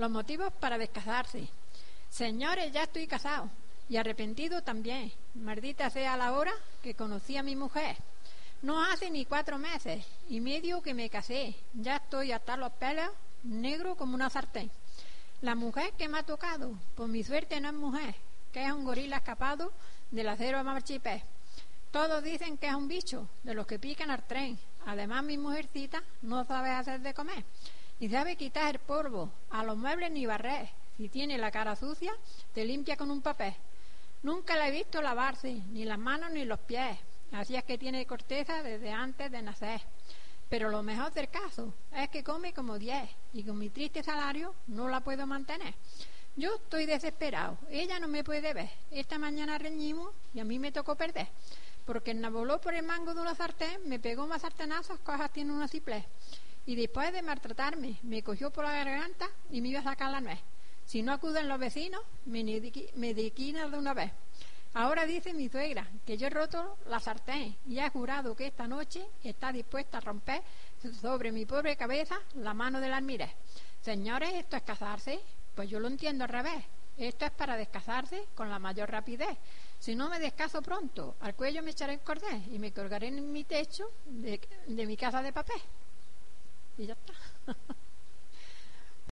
Los motivos para descasarse. Señores, ya estoy casado y arrepentido también. Maldita sea la hora que conocí a mi mujer. No hace ni cuatro meses y medio que me casé. Ya estoy hasta los pelos negro como una sartén. La mujer que me ha tocado, por mi suerte no es mujer, que es un gorila escapado del acero marchipé. Todos dicen que es un bicho, de los que pican al tren. Además, mi mujercita no sabe hacer de comer, ni sabe quitar el polvo, a los muebles ni barrer. Si tiene la cara sucia, te limpia con un papel. Nunca la he visto lavarse, ni las manos ni los pies. Así es que tiene corteza desde antes de nacer. Pero lo mejor del caso es que come como diez y con mi triste salario no la puedo mantener. Yo estoy desesperado, ella no me puede ver. Esta mañana reñimos y a mí me tocó perder, porque voló por el mango de una sartén, me pegó más sartenazos, cojas tiene una ciplé. Y después de maltratarme, me cogió por la garganta y me iba a sacar la nuez. Si no acuden los vecinos, me, me de una vez. Ahora dice mi suegra que yo he roto la sartén y ha jurado que esta noche está dispuesta a romper sobre mi pobre cabeza la mano del almirez. Señores, ¿esto es casarse? Pues yo lo entiendo al revés. Esto es para descasarse con la mayor rapidez. Si no me descaso pronto, al cuello me echaré el cordel y me colgaré en mi techo de, de mi casa de papel. Y ya está.